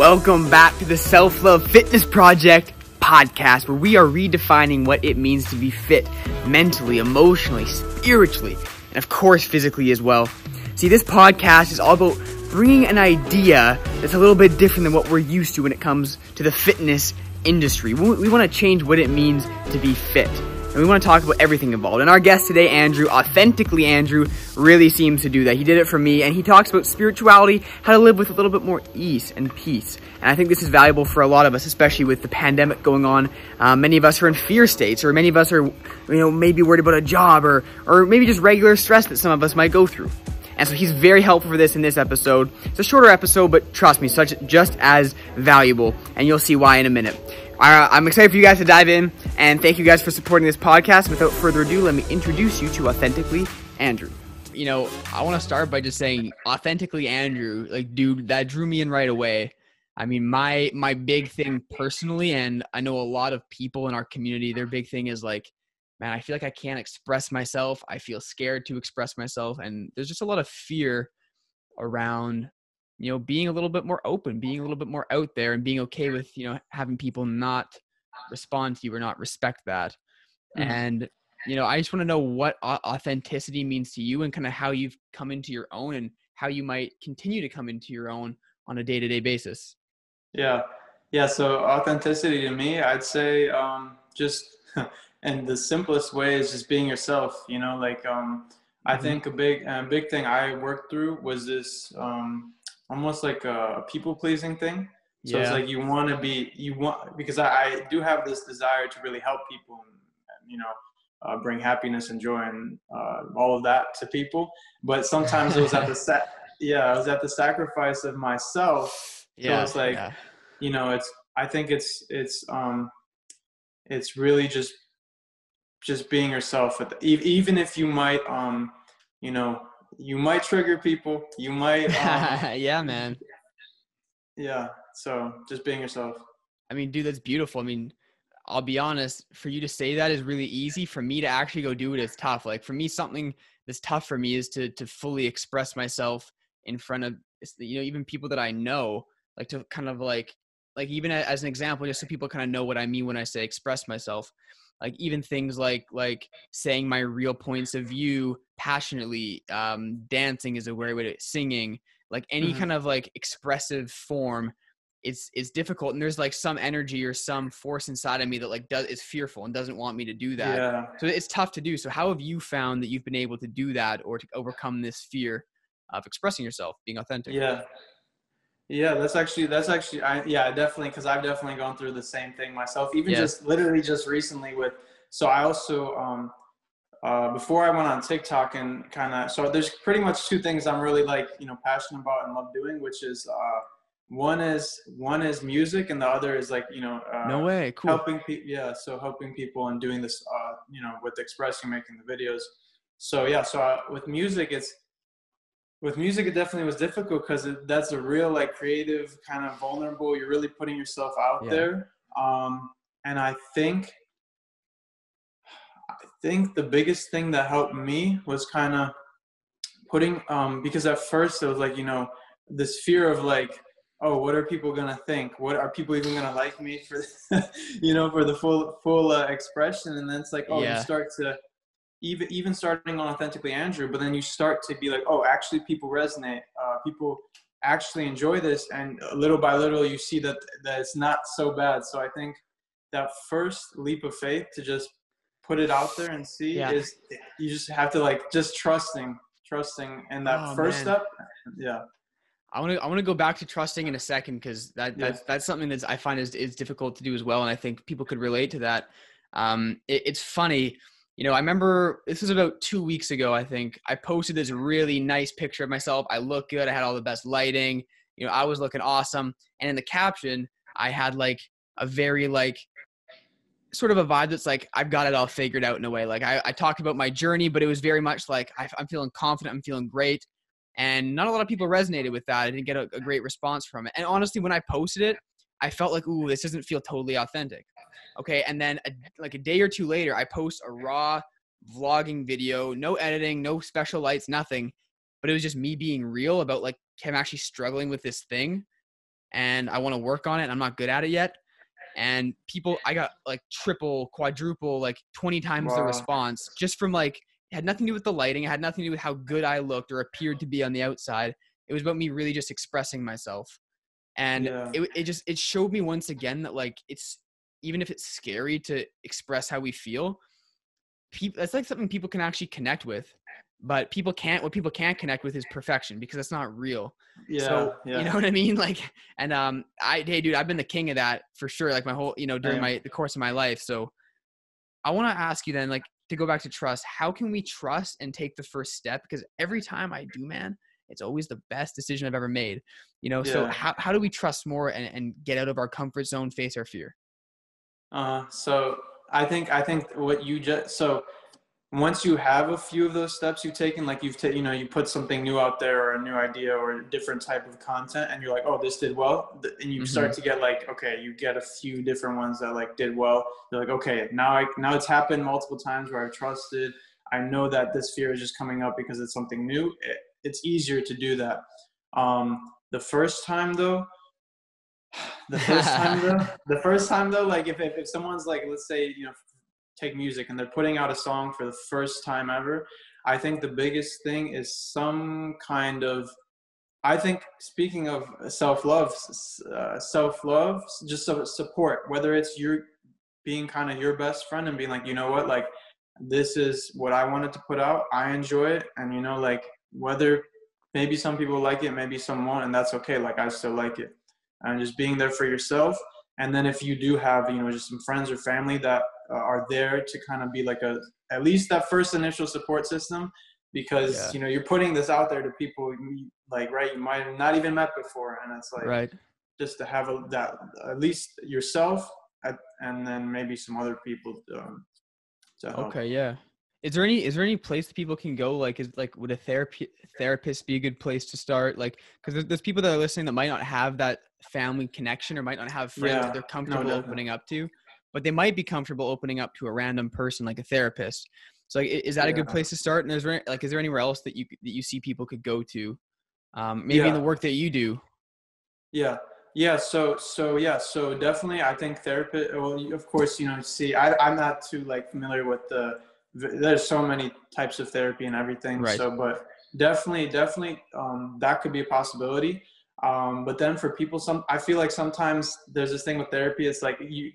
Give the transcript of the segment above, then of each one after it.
Welcome back to the Self Love Fitness Project podcast, where we are redefining what it means to be fit mentally, emotionally, spiritually, and of course, physically as well. See, this podcast is all about bringing an idea that's a little bit different than what we're used to when it comes to the fitness industry. We, we want to change what it means to be fit and we want to talk about everything involved. And our guest today, Andrew, authentically Andrew, really seems to do that. He did it for me, and he talks about spirituality, how to live with a little bit more ease and peace. And I think this is valuable for a lot of us, especially with the pandemic going on. Uh, many of us are in fear states, or many of us are, you know, maybe worried about a job, or or maybe just regular stress that some of us might go through. And so he's very helpful for this in this episode. It's a shorter episode, but trust me, such just as valuable, and you'll see why in a minute. Uh, I'm excited for you guys to dive in, and thank you guys for supporting this podcast. Without further ado, let me introduce you to Authentically Andrew. You know, I want to start by just saying, Authentically Andrew, like, dude, that drew me in right away. I mean, my my big thing personally, and I know a lot of people in our community, their big thing is like, man, I feel like I can't express myself. I feel scared to express myself, and there's just a lot of fear around you know being a little bit more open being a little bit more out there and being okay with you know having people not respond to you or not respect that mm-hmm. and you know i just want to know what authenticity means to you and kind of how you've come into your own and how you might continue to come into your own on a day-to-day basis yeah yeah so authenticity to me i'd say um just and the simplest way is just being yourself you know like um i mm-hmm. think a big a big thing i worked through was this um almost like a people pleasing thing. So yeah. it's like you want to be, you want, because I, I, do have this desire to really help people and, and you know, uh, bring happiness and joy and uh, all of that to people. But sometimes it was at the set, yeah, it was at the sacrifice of myself. Yeah. So it's like, yeah. you know, it's, I think it's, it's, um, it's really just, just being yourself. The, even if you might, um, you know, you might trigger people. You might. Um, yeah, man. Yeah. So just being yourself. I mean, dude, that's beautiful. I mean, I'll be honest. For you to say that is really easy. For me to actually go do it is tough. Like for me, something that's tough for me is to to fully express myself in front of you know even people that I know. Like to kind of like like even as an example, just so people kind of know what I mean when I say express myself like even things like like saying my real points of view passionately um dancing is a way to singing like any mm-hmm. kind of like expressive form it's it's difficult and there's like some energy or some force inside of me that like does is fearful and doesn't want me to do that yeah. so it's tough to do so how have you found that you've been able to do that or to overcome this fear of expressing yourself being authentic yeah yeah, that's actually that's actually I yeah definitely because I've definitely gone through the same thing myself. Even yeah. just literally just recently with so I also um uh, before I went on TikTok and kind of so there's pretty much two things I'm really like you know passionate about and love doing, which is uh one is one is music and the other is like you know uh, no way cool. helping people yeah so helping people and doing this uh you know with expressing making the videos. So yeah so uh, with music it's with music it definitely was difficult because that's a real like creative kind of vulnerable you're really putting yourself out yeah. there. Um, and i think i think the biggest thing that helped me was kind of putting um, because at first it was like you know this fear of like oh what are people gonna think what are people even gonna like me for you know for the full full uh, expression and then it's like oh yeah. you start to even even starting on authentically Andrew, but then you start to be like, oh, actually, people resonate. Uh, people actually enjoy this, and little by little, you see that that it's not so bad. So I think that first leap of faith to just put it out there and see yeah. is you just have to like just trusting, trusting, and that oh, first man. step, yeah. I want to I want to go back to trusting in a second because that that's yeah. that's something that I find is is difficult to do as well, and I think people could relate to that. Um, it, it's funny you know, I remember this was about two weeks ago, I think. I posted this really nice picture of myself. I looked good. I had all the best lighting. You know, I was looking awesome. And in the caption, I had like a very like sort of a vibe that's like I've got it all figured out in a way. Like I, I talked about my journey, but it was very much like I, am feeling confident. I'm feeling great. And not a lot of people resonated with that. I didn't get a, a great response from it. And honestly, when I posted it, I felt like, ooh, this doesn't feel totally authentic. Okay, and then a, like a day or two later, I post a raw vlogging video, no editing, no special lights, nothing. But it was just me being real about like I'm actually struggling with this thing. and I want to work on it. And I'm not good at it yet. And people, I got like triple, quadruple, like 20 times the response just from like, it had nothing to do with the lighting. It had nothing to do with how good I looked or appeared to be on the outside. It was about me really just expressing myself. And Yeah. it, it just, it showed me once again that like, it's, even if it's scary to express how we feel, people, that's like something people can actually connect with but people can't what people can't connect with is perfection because that's not real Yeah. so yeah. you know what i mean like and um i hey dude i've been the king of that for sure like my whole you know during my the course of my life so i want to ask you then like to go back to trust how can we trust and take the first step? Because every time i do man it's always the best decision i've ever made you know? So how, how do we trust more and, and get out of our comfort zone face our fear? Uh, so I think I think what you just so once you have a few of those steps you've taken, like you've ta- you know you put something new out there or a new idea or a different type of content, and you're like, oh, this did well, and you start to get like, okay, you get a few different ones that like did well. You're like, okay, now I now it's happened multiple times where I've trusted. I know that this fear is just coming up because it's something new. It, it's easier to do that. Um, the first time though, the first time though the first time though like if, if, if someone's like let's say you know take music and they're putting out a song for the first time ever i think the biggest thing is some kind of i think speaking of self-love uh, self-love just support whether it's you being kind of your best friend and being like you know what? Like this is what i wanted to put out. I enjoy it. And you know like whether maybe some people like it maybe some won't and that's okay like i still like it. And just being there for yourself. And then if you do have, you know, just some friends or family that uh, are there to kind of be like a, at least that first initial support system, because, Yeah. you know, you're putting this out there to people you- like, right, you might have not even met before. And it's like, right just to have a, that, at least yourself at, and then maybe some other people um, to help. Okay, yeah. Is there any is there any place that people can go? Like, is like would a therapy therapist be a good place to start? Like, because there's, there's people that are listening that might not have that family connection or might not have friends Yeah, that they're comfortable definitely. opening up to, but they might be comfortable opening up to a random person like a therapist. So, like, is that a good place to start? And is there like is there anywhere else that you that you see people could go to? Um, maybe in the work that you do. Yeah. Yeah. So, so yeah. So definitely, I think therapist, well, of course, you know, see, I, I'm not too like familiar with the, there's so many types of therapy and everything. Right. So, but definitely, definitely, um, that could be a possibility. Um, but then for people, some, I feel like sometimes there's this thing with therapy. It's like you,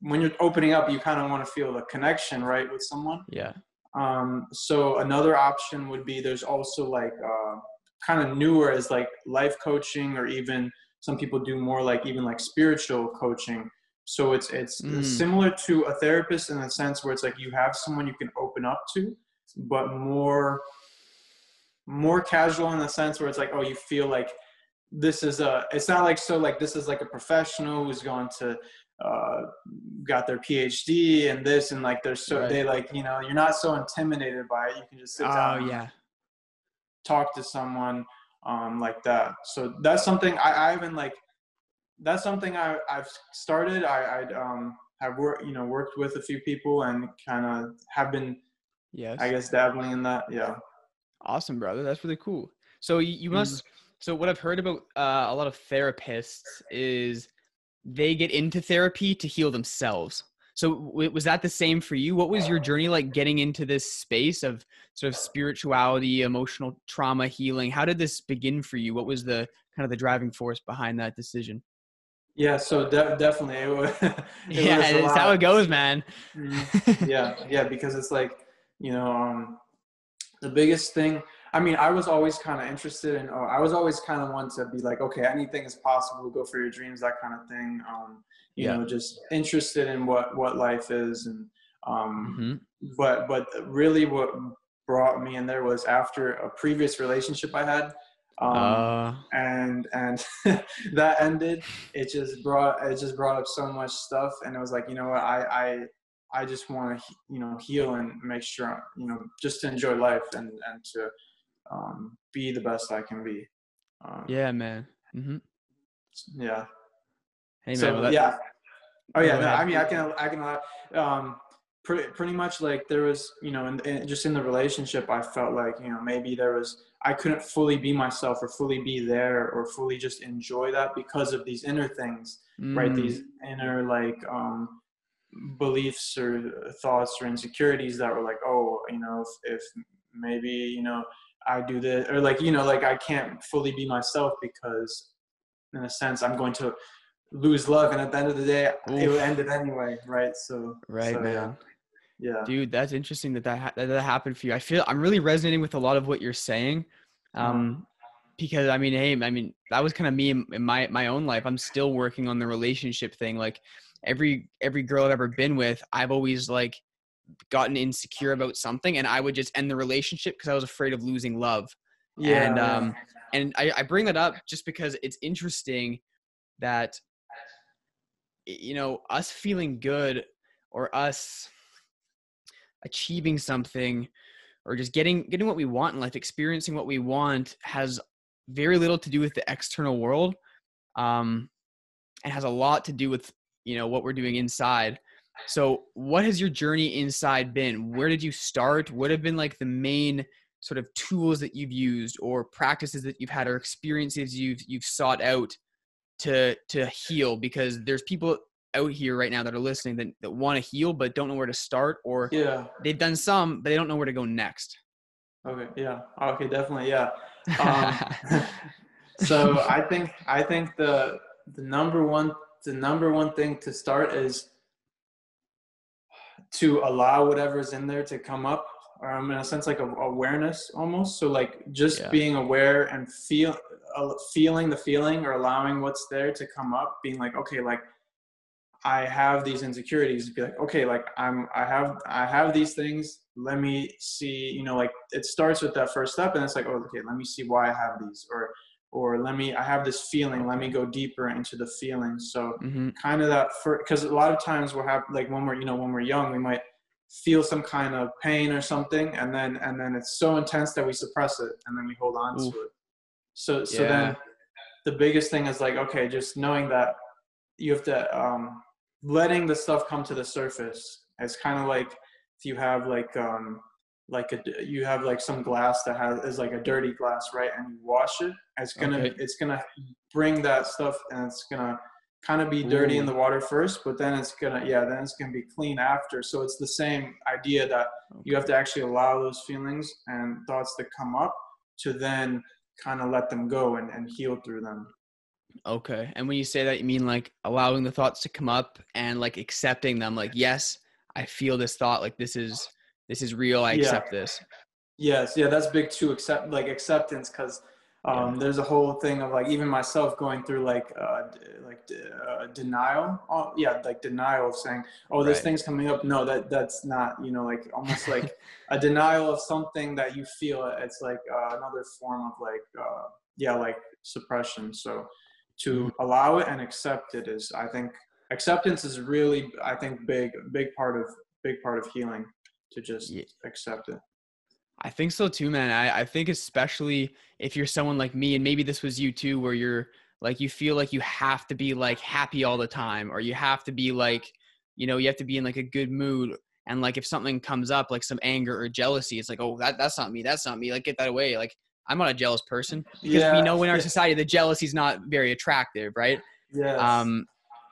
when you're opening up, you kind of want to feel the connection, right, with someone. Yeah. Um, so another option would be there's also like uh, kind of newer as like life coaching or even some people do more like even like spiritual coaching. So it's it's Mm. similar to a therapist in a sense where it's like you have someone you can open up to, but more more casual in the sense where it's like oh you feel like this is a it's not like so like this is like a professional who's going to uh, got their PhD and this and like they're so Right. they like you know you're not so intimidated by it. You can just sit Oh down, and yeah. talk to someone um, like that. So that's something I, I haven't like. That's something I I've started. I I um have worked you know worked with a few people and kind of have been Yes. I guess dabbling in that. Yeah. Awesome, brother. That's really cool. So you, you Mhm. must. So what I've heard about uh, a lot of therapists is they get into therapy to heal themselves. So w- was that the same for you? What was your journey like getting into this space of sort of spirituality, emotional trauma healing? How did this begin for you? What was the kind of the driving force behind that decision? Yeah. So de- definitely. It was, it yeah, it's how it goes, man. Mhm. yeah yeah because it's like you know um the biggest thing i mean i was always kind of interested in oh, i was always kind of one to be like okay anything is possible go for your dreams that kind of thing um you Yeah. know just interested in what what life is and um Mhm. but but really what brought me in there was after a previous relationship i had um Uh, and and that ended it just brought it just brought up so much stuff and it was like you know what i i i just want to you know heal and make sure you know just to enjoy life and and to um be the best i can be um, yeah, man. hmm yeah Hey, man. so well, yeah oh yeah no, i mean i can i can um pretty, pretty much like there was you know and just in the relationship i felt like you know maybe there was i couldn't fully be myself or fully be there or fully just enjoy that because of these inner things mm. right these inner like um beliefs or thoughts or insecurities that were like oh you know if, if maybe you know i do this or like you know like i can't fully be myself because in a sense i'm going to lose love and at the end of the day Oof. it would end it anyway right? So right so, man. Yeah. Yeah dude that's interesting that that, ha- that that happened for you. I feel i'm really resonating with a lot of what you're saying um mm-hmm. because i mean hey i mean that was kind of me in, in my my own life. I'm still working on the relationship thing. Like every every girl i've ever been with i've always like gotten insecure about something and i would just end the relationship because i was afraid of losing love. Yeah. and um and I, I bring that up just because it's interesting that you know us feeling good or us achieving something or just getting getting what we want in life experiencing what we want has very little to do with the external world um it has a lot to do with you know what we're doing inside so what has your journey inside been? Where did you start? What have been like the main sort of tools that you've used or practices that you've had or experiences you've you've sought out to to heal? Because there's people out here right now that are listening that, that want to heal but don't know where to start or yeah. they've done some but they don't know where to go next. Okay yeah. Okay definitely yeah. Um, so i think i think the the number one the number one thing to start is to allow whatever's in there to come up um, in a sense like a, awareness almost so like just yeah. being aware and feel uh, feeling the feeling or allowing what's there to come up being like okay like I have these insecurities, be like, okay, like I'm, I have, I have these things. Let me see, you know, like it starts with that first step, and it's like, oh, okay, let me see why I have these, or, or let me, I have this feeling. Let me go deeper into the feeling. So, mm-hmm. kind of that, because a lot of times we're have like when we're, you know, when we're young, we might feel some kind of pain or something, and then, and then it's so intense that we suppress it, and then we hold on Ooh. to it. So, so yeah. then, the biggest thing is like, okay, just knowing that you have to um, letting the stuff come to the surface. It's kind of like if you have like um like a you have like some glass that has is like a dirty glass, right? And you wash it, it's gonna okay. it's gonna bring that stuff and it's gonna kind of be dirty Ooh. in the water first, but then it's gonna yeah, then it's gonna be clean after. So it's the same idea that okay. you have to actually allow those feelings and thoughts that come up to then kind of let them go and, and heal through them. Okay. And when you say that, you mean like allowing the thoughts to come up and like accepting them, like, yes, I feel this thought, like this is this is real, I yeah. accept this. Yes, yeah, that's big too, accept like acceptance because um, yeah. there's a whole thing of like even myself going through like uh, like uh, denial oh, yeah like denial of saying oh this right. thing's coming up no that that's not you know like almost like a denial of something that you feel it's like uh, another form of like uh, yeah like suppression so to mm-hmm. allow it and accept it is i think acceptance is really i think big big part of big part of healing to just yeah. accept it i think so too man I, I think especially if you're someone like me and maybe this was you too where you're like you feel like you have to be like happy all the time or you have to be like you know you have to be in like a good mood and like if something comes up like some anger or jealousy it's like oh that, that's not me that's not me like get that away like I'm not a jealous person because yeah. we know in our society the jealousy is not very attractive, right? Yeah. Um,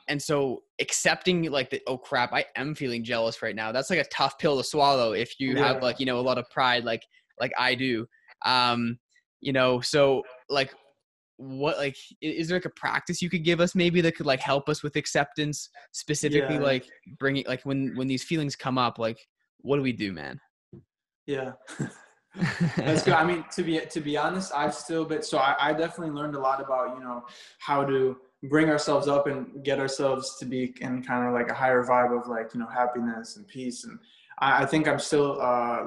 and so accepting like the oh crap, I am feeling jealous right now. That's like a tough pill to swallow if you yeah. have like you know a lot of pride, like like I do. Um, you know, so like what like is there like a practice you could give us maybe that could like help us with acceptance specifically yeah. like bringing like when when these feelings come up like what do we do man yeah That's good. I mean, to be to be honest, I've still been so I, I definitely learned a lot about you know how to bring ourselves up and get ourselves to be in kind of like a higher vibe of like you know happiness and peace and I, I think I'm still uh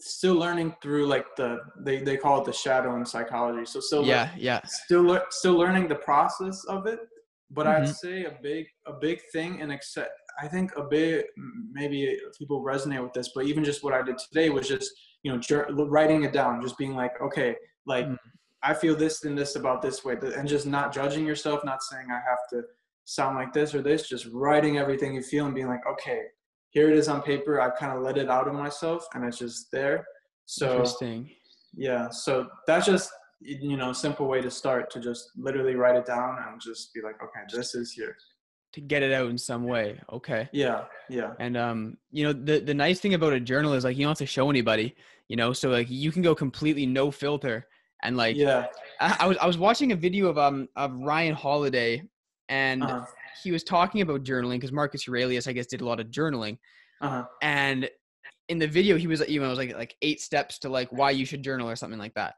still learning through like the they, they call it the shadow in psychology so still yeah yeah still still learning the process of it but mm-hmm. I'd say a big a big thing and accept I think a big maybe people resonate with this but even just what I did today was just you know writing it down just being like okay like mm. I feel this and this about this way and just not judging yourself not saying i have to sound like this or this just writing everything you feel and being like okay here it is on paper. I've kind of let it out of myself, and it's just there. So Interesting. yeah, so that's just you know simple way to start to just literally write it down and just be like, okay, this is here. To get it out in some way. Okay. Yeah, yeah, And um, you know, the the nice thing about a journal is like you don't have to show anybody, you know, so like you can go completely no filter and like yeah. I, I was I was watching a video of um of Ryan Holiday and Uh-huh. he was talking about journaling because Marcus Aurelius I guess did a lot of journaling Uh-huh. and in the video he was you know it was like like eight steps to like why you should journal or something like that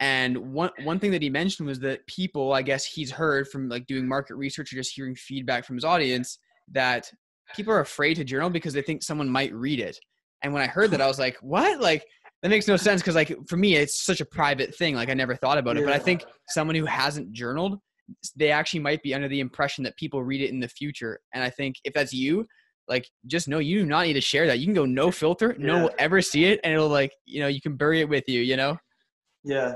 and one one thing that he mentioned was that people i guess he's heard from like doing market research or just hearing feedback from his audience that people are afraid to journal because they think someone might read it and when i heard that i was like what like that makes no sense because like for me it's such a private thing like i never thought about it but i think someone who hasn't journaled they actually might be under the impression that people read it in the future and i think if that's you like just know you do not need to share that you can go no filter no one will ever see it and it'll like you know you can bury it with you you know Yeah,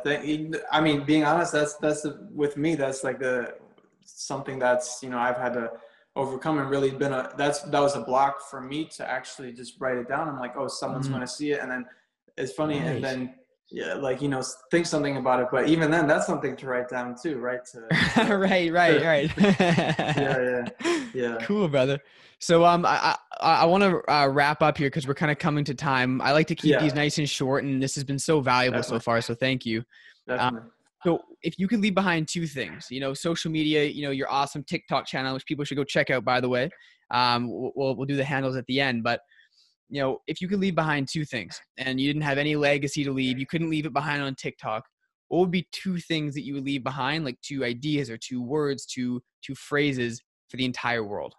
I mean, being honest, that's that's the, with me. That's like the something that's you know I've had to overcome and really been a that's that was a block for me to actually just write it down. I'm like, oh, someone's Mhm. going to see it, and then it's funny, Right. and then yeah, like you know, think something about it. But even then, that's something to write down too, right? To right right right yeah, yeah, yeah. cool brother so um i i, I want to uh, wrap up here because we're kind of coming to time i like to keep Yeah. these nice and short and this has been so valuable so far so thank you Definitely. so if you could leave behind two things you know social media you know your awesome tiktok channel which people should go check out by the way um we'll, we'll, we'll do the handles at the end but you know if you could leave behind two things and you didn't have any legacy to leave you couldn't leave it behind on tiktok what would be two things that you would leave behind like two ideas or two words two two phrases for the entire world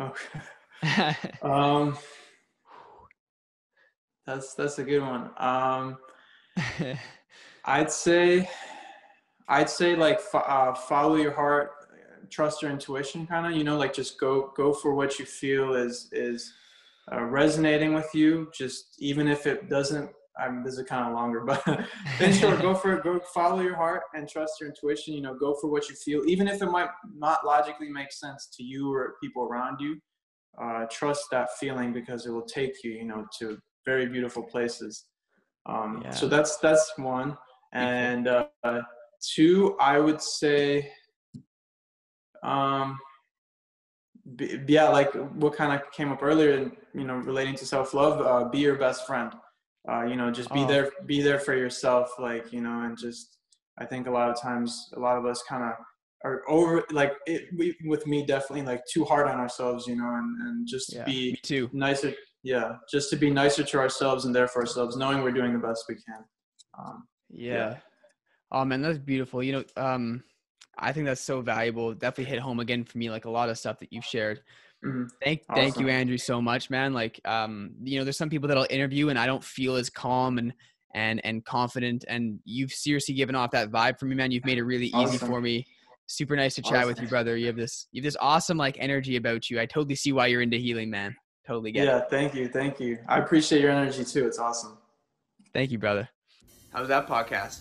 Okay. Um, that's that's a good one. Um. I'd say, I'd say like uh, follow your heart, trust your intuition, kind of. You know, like just go go for what you feel is is uh, resonating with you. Just even if it doesn't. I'm this is kind of longer, but in short, go for it. Go follow your heart and trust your intuition. You know, go for what you feel, even if it might not logically make sense to you or people around you. Uh, trust that feeling because it will take you, you know, to very beautiful places. Um, Yeah. So that's that's one, and uh, two, I would say, um, b- yeah, like what kind of came up earlier, and you know, relating to self love. Uh, be your best friend. Uh, you know, just be Oh. there, be there for yourself, like you know, and just I think a lot of times, a lot of us kind of are over, like it, we, with me, definitely like too hard on ourselves, you know, and and just yeah, be too nicer yeah just to be nicer to ourselves and there for ourselves knowing we're doing the best we can um, Yeah. Oh man, that's beautiful. You know, um, I think that's so valuable. Definitely hit home again for me, like a lot of stuff that you've shared. mhm. Thank, thank you, Andrew, so much, man. Like, um, you know, there's some people that I'll interview and I don't feel as calm and and and confident. And you've seriously given off that vibe for me, man. You've made it really easy for me. Super nice to chat with you, brother. You have this, you have this awesome like energy about you. I totally see why you're into healing, man. Totally get it. yeah thank you thank you i appreciate your energy too it's awesome Thank you, brother. How was that podcast?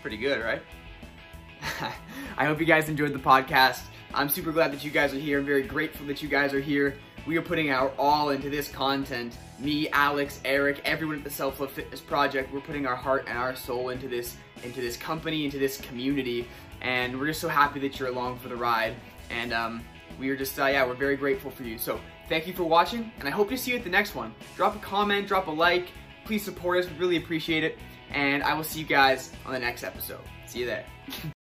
Pretty good, right? I hope you guys enjoyed the podcast. I'm super glad that you guys are here. I'm very grateful that you guys are here. We are putting our all into this content. Me, Alex, Eric, everyone at the Self Love Fitness Project, we're putting our heart and our soul into this into this company, into this community, and we're just so happy that you're along for the ride. And um, we are just uh, yeah, we're very grateful for you. So thank you for watching, and I hope to see you at the next one. Drop a comment, drop a like. Please support us. We really appreciate it. And I will see you guys on the next episode. See you there.